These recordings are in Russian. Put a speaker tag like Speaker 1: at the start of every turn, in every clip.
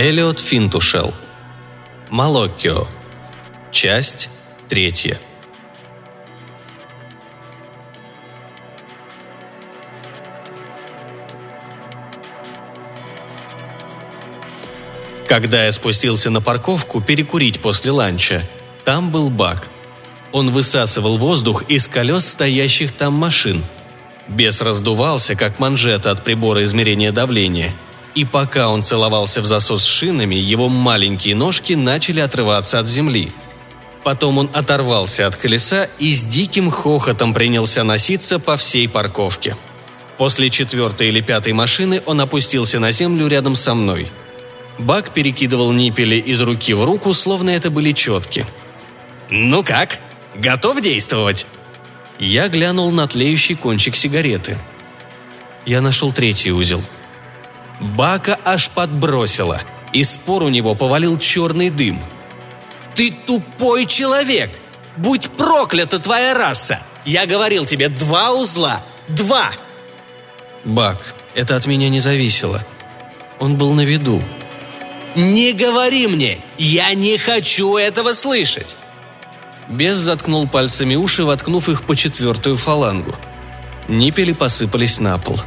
Speaker 1: Элиот Финтушел. Малоккио. Часть третья. Когда я спустился на парковку перекурить после ланча, там был бак. Он высасывал воздух из колес стоящих там машин. Бес раздувался, как манжета от прибора измерения давления. И пока он целовался в засос шинами, его маленькие ножки начали отрываться от земли. Потом он оторвался от колеса и с диким хохотом принялся носиться по всей парковке. После четвертой или пятой машины он опустился на землю рядом со мной – Бак перекидывал ниппели из руки в руку, словно это были четки. «Ну как? Готов действовать?» Я глянул на тлеющий кончик сигареты. Я нашел третий узел. Бака аж подбросило. Из спор у него повалил черный дым. «Ты тупой человек! Будь проклята твоя раса! Я говорил тебе два узла! Два!» Бак, это от меня не зависело. Он был на виду. «Не говори мне! Я не хочу этого слышать!» Бес заткнул пальцами уши, воткнув их по четвертую фалангу. Ниппели посыпались на пол.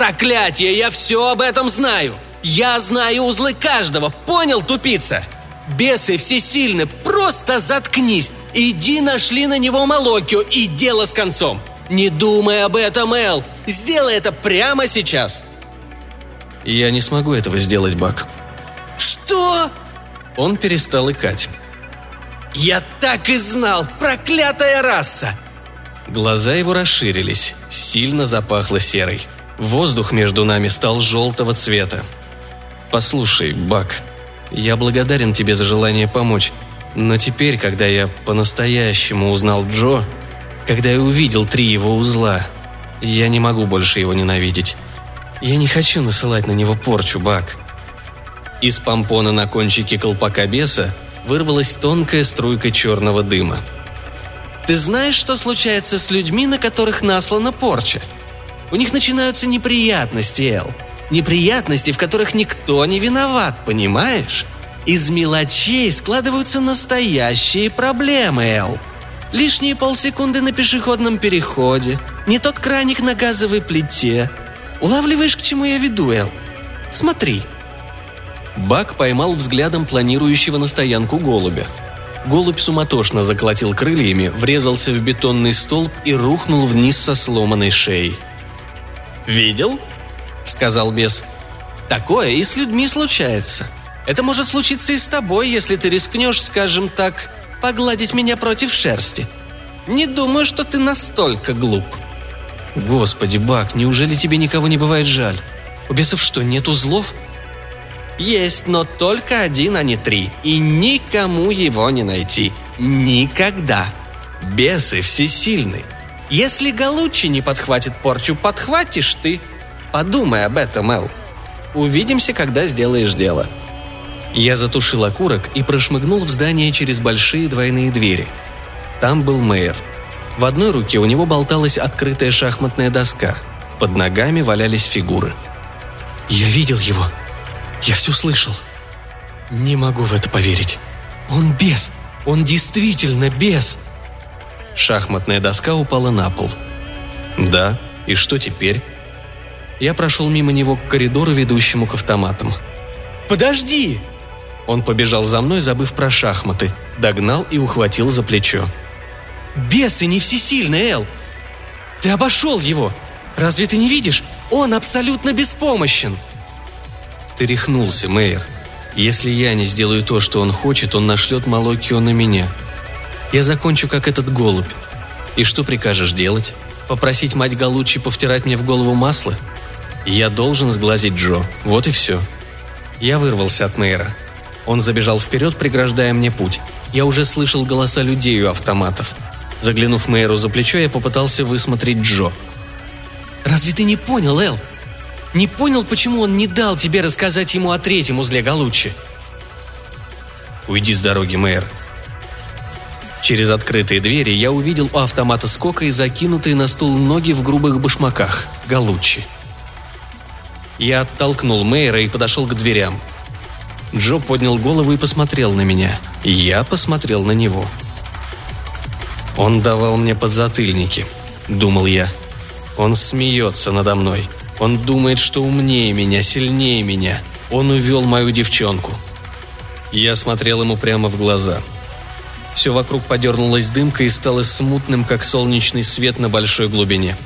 Speaker 1: «Проклятие! Я все об этом знаю! Я знаю узлы каждого! Понял, тупица? Бесы всесильны! Просто заткнись! Иди нашли на него Малокио и дело с концом! Не думай об этом, Эл! Сделай это прямо сейчас!» «Я не смогу этого сделать, Бак», «Что?» Он перестал икать. «Я так и знал! Проклятая раса!» Глаза его расширились, сильно запахло серой. Воздух между нами стал желтого цвета. «Послушай, Бак, я благодарен тебе за желание помочь, но теперь, когда я по-настоящему узнал Джо, когда я увидел три его узла, я не могу больше его ненавидеть. Я не хочу насылать на него порчу, Бак. Из помпона на кончике колпака беса вырвалась тонкая струйка черного дыма. «Ты знаешь, что случается с людьми, на которых наслана порча? У них начинаются неприятности, Эл. Неприятности, в которых никто не виноват, понимаешь? Из мелочей складываются настоящие проблемы, Эл. Лишние полсекунды на пешеходном переходе, не тот краник на газовой плите. Улавливаешь, к чему я веду, Эл? Смотри, Бак поймал взглядом планирующего на стоянку голубя. Голубь суматошно заколотил крыльями, врезался в бетонный столб и рухнул вниз со сломанной шеей. «Видел?» – сказал бес. «Такое и с людьми случается. Это может случиться и с тобой, если ты рискнешь, скажем так, погладить меня против шерсти. Не думаю, что ты настолько глуп». «Господи, Бак, неужели тебе никого не бывает жаль? У бесов что, нет узлов?» Есть, но только один, а не три. И никому его не найти. Никогда. Бесы всесильны. Если Галучи не подхватит порчу, подхватишь ты. Подумай об этом, Эл. Увидимся, когда сделаешь дело. Я затушил окурок и прошмыгнул в здание через большие двойные двери. Там был мэр. В одной руке у него болталась открытая шахматная доска. Под ногами валялись фигуры. «Я видел его», я все слышал. Не могу в это поверить. Он бес. Он действительно бес. Шахматная доска упала на пол. Да, и что теперь? Я прошел мимо него к коридору, ведущему к автоматам. «Подожди!» Он побежал за мной, забыв про шахматы, догнал и ухватил за плечо. «Бесы не всесильны, Эл! Ты обошел его! Разве ты не видишь? Он абсолютно беспомощен!» Ты рехнулся, Мэйр. Если я не сделаю то, что он хочет, он нашлет Малокио на меня. Я закончу, как этот голубь. И что прикажешь делать? Попросить мать Галучи повтирать мне в голову масло? Я должен сглазить Джо. Вот и все. Я вырвался от Мэйра. Он забежал вперед, преграждая мне путь. Я уже слышал голоса людей у автоматов. Заглянув Мэйру за плечо, я попытался высмотреть Джо. «Разве ты не понял, Эл? Не понял, почему он не дал тебе рассказать ему о третьем узле Галуччи?» «Уйди с дороги, мэр». Через открытые двери я увидел у автомата скока и закинутые на стул ноги в грубых башмаках – Галуччи. Я оттолкнул мэра и подошел к дверям. Джо поднял голову и посмотрел на меня. Я посмотрел на него. «Он давал мне подзатыльники», — думал я. «Он смеется надо мной. Он думает, что умнее меня, сильнее меня. Он увел мою девчонку». Я смотрел ему прямо в глаза. Все вокруг подернулась дымка и стало смутным, как солнечный свет на большой глубине.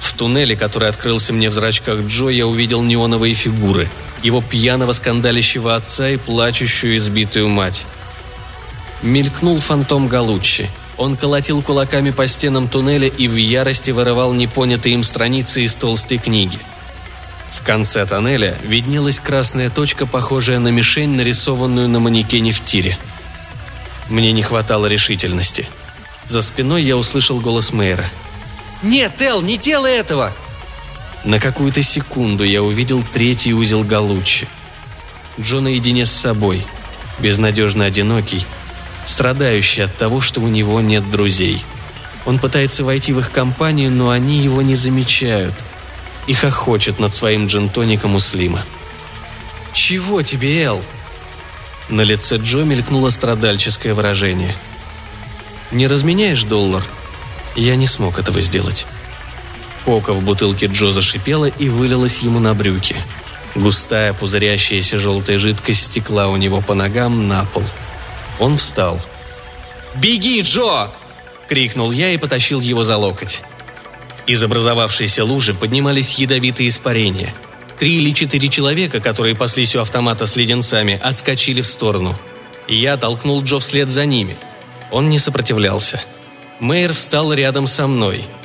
Speaker 1: В туннеле, который открылся мне в зрачках Джо, я увидел неоновые фигуры — его пьяного скандалящего отца и плачущую избитую мать. Мелькнул фантом Галуччи. Он колотил кулаками по стенам туннеля и в ярости вырывал непонятые им страницы из толстой книги. В конце тоннеля виднелась красная точка, похожая на мишень, нарисованную на манекене в тире. Мне не хватало решительности. За спиной я услышал голос мэра.
Speaker 2: «Нет, Эл, не делай этого!»
Speaker 1: На какую-то секунду я увидел третий узел Галуччи. Джо наедине с собой, безнадежно одинокий, страдающий от того, что у него нет друзей. Он пытается войти в их компанию, но они его не замечают и хохочет над своим джентоником у Слима.
Speaker 2: «Чего тебе, Эл?»
Speaker 1: На лице Джо мелькнуло страдальческое выражение. «Не разменяешь доллар?» Я не смог этого сделать. Кока в бутылке Джо зашипела и вылилась ему на брюки. Густая, пузырящаяся желтая жидкость стекла у него по ногам на пол. Он встал.
Speaker 2: «Беги, Джо!» – крикнул я и потащил его за локоть.
Speaker 1: Из образовавшейся лужи поднимались ядовитые испарения. Три или четыре человека, которые паслись у автомата с леденцами, отскочили в сторону. Я толкнул Джо вслед за ними. Он не сопротивлялся. Мэйр встал рядом со мной –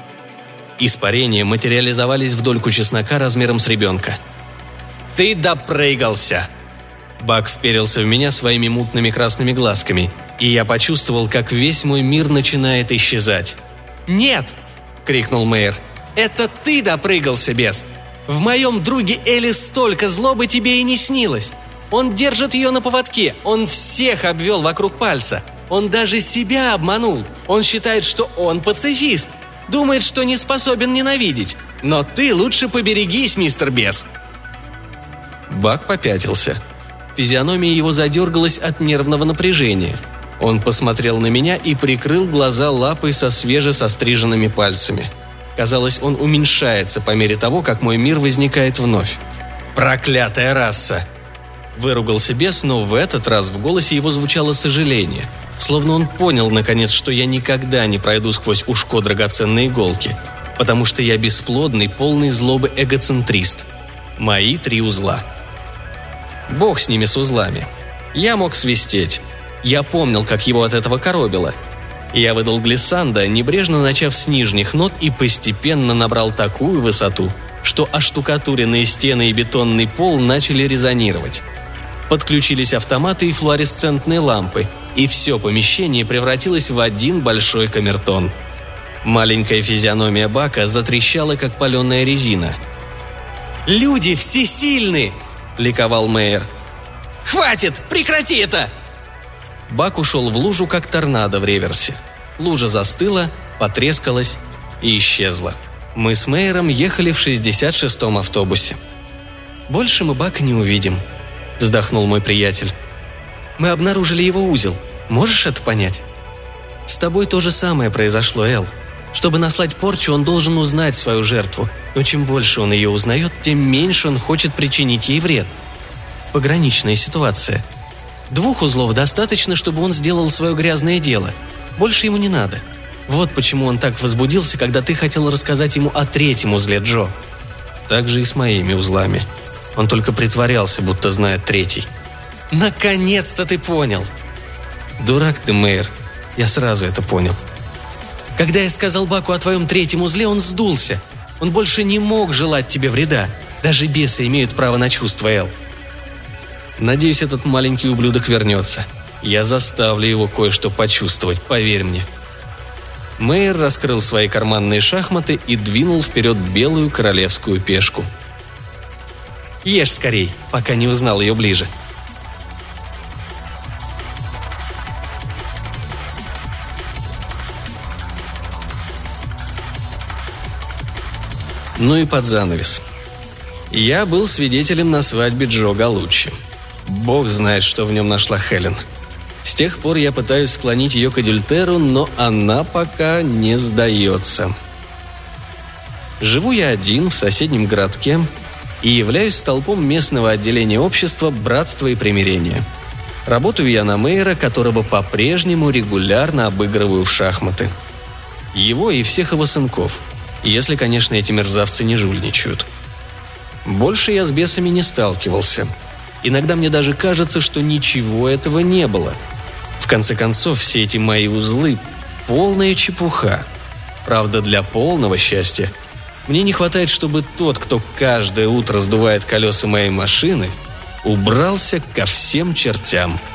Speaker 1: Испарения материализовались в дольку чеснока размером с ребенка.
Speaker 2: «Ты допрыгался!»
Speaker 1: Бак вперился в меня своими мутными красными глазками, и я почувствовал, как весь мой мир начинает исчезать.
Speaker 2: «Нет!» — крикнул мэр. «Это ты допрыгался, бес! В моем друге Элли столько злобы тебе и не снилось! Он держит ее на поводке, он всех обвел вокруг пальца, он даже себя обманул, он считает, что он пацифист, Думает, что не способен ненавидеть. Но ты лучше поберегись, мистер Бес».
Speaker 1: Бак попятился. Физиономия его задергалась от нервного напряжения. Он посмотрел на меня и прикрыл глаза лапой со свежесостриженными пальцами. Казалось, он уменьшается по мере того, как мой мир возникает вновь. «Проклятая раса!» Выругался бес, но в этот раз в голосе его звучало сожаление – Словно он понял, наконец, что я никогда не пройду сквозь ушко драгоценной иголки, потому что я бесплодный, полный злобы эгоцентрист. Мои три узла. Бог с ними с узлами. Я мог свистеть. Я помнил, как его от этого коробило. Я выдал глиссанда, небрежно начав с нижних нот и постепенно набрал такую высоту, что оштукатуренные стены и бетонный пол начали резонировать. Подключились автоматы и флуоресцентные лампы – и все помещение превратилось в один большой камертон. Маленькая физиономия Бака затрещала, как паленая резина.
Speaker 2: «Люди всесильны!» – ликовал Мэйр. «Хватит! Прекрати это!»
Speaker 1: Бак ушел в лужу, как торнадо в реверсе. Лужа застыла, потрескалась и исчезла. Мы с Мэйром ехали в 66-м автобусе. «Больше мы Бака не увидим», – вздохнул мой приятель. Мы обнаружили его узел. Можешь это понять? С тобой то же самое произошло, Эл. Чтобы наслать порчу, он должен узнать свою жертву. Но чем больше он ее узнает, тем меньше он хочет причинить ей вред. Пограничная ситуация. Двух узлов достаточно, чтобы он сделал свое грязное дело. Больше ему не надо. Вот почему он так возбудился, когда ты хотел рассказать ему о третьем узле Джо. Так же и с моими узлами. Он только притворялся, будто знает третий –
Speaker 2: Наконец-то ты понял!»
Speaker 1: «Дурак ты, Мэйр. Я сразу это понял».
Speaker 2: «Когда я сказал Баку о твоем третьем узле, он сдулся. Он больше не мог желать тебе вреда. Даже бесы имеют право на чувства, Эл».
Speaker 1: «Надеюсь, этот маленький ублюдок вернется. Я заставлю его кое-что почувствовать, поверь мне». Мэйр раскрыл свои карманные шахматы и двинул вперед белую королевскую пешку.
Speaker 2: «Ешь скорей, пока не узнал ее ближе»,
Speaker 1: Ну и под занавес. Я был свидетелем на свадьбе Джо Галуччи. Бог знает, что в нем нашла Хелен. С тех пор я пытаюсь склонить ее к Адюльтеру, но она пока не сдается. Живу я один в соседнем городке и являюсь столпом местного отделения общества «Братство и примирение». Работаю я на мэра, которого по-прежнему регулярно обыгрываю в шахматы. Его и всех его сынков. Если, конечно, эти мерзавцы не жульничают. Больше я с бесами не сталкивался. Иногда мне даже кажется, что ничего этого не было. В конце концов, все эти мои узлы – полная чепуха. Правда, для полного счастья мне не хватает, чтобы тот, кто каждое утро сдувает колеса моей машины, убрался ко всем чертям –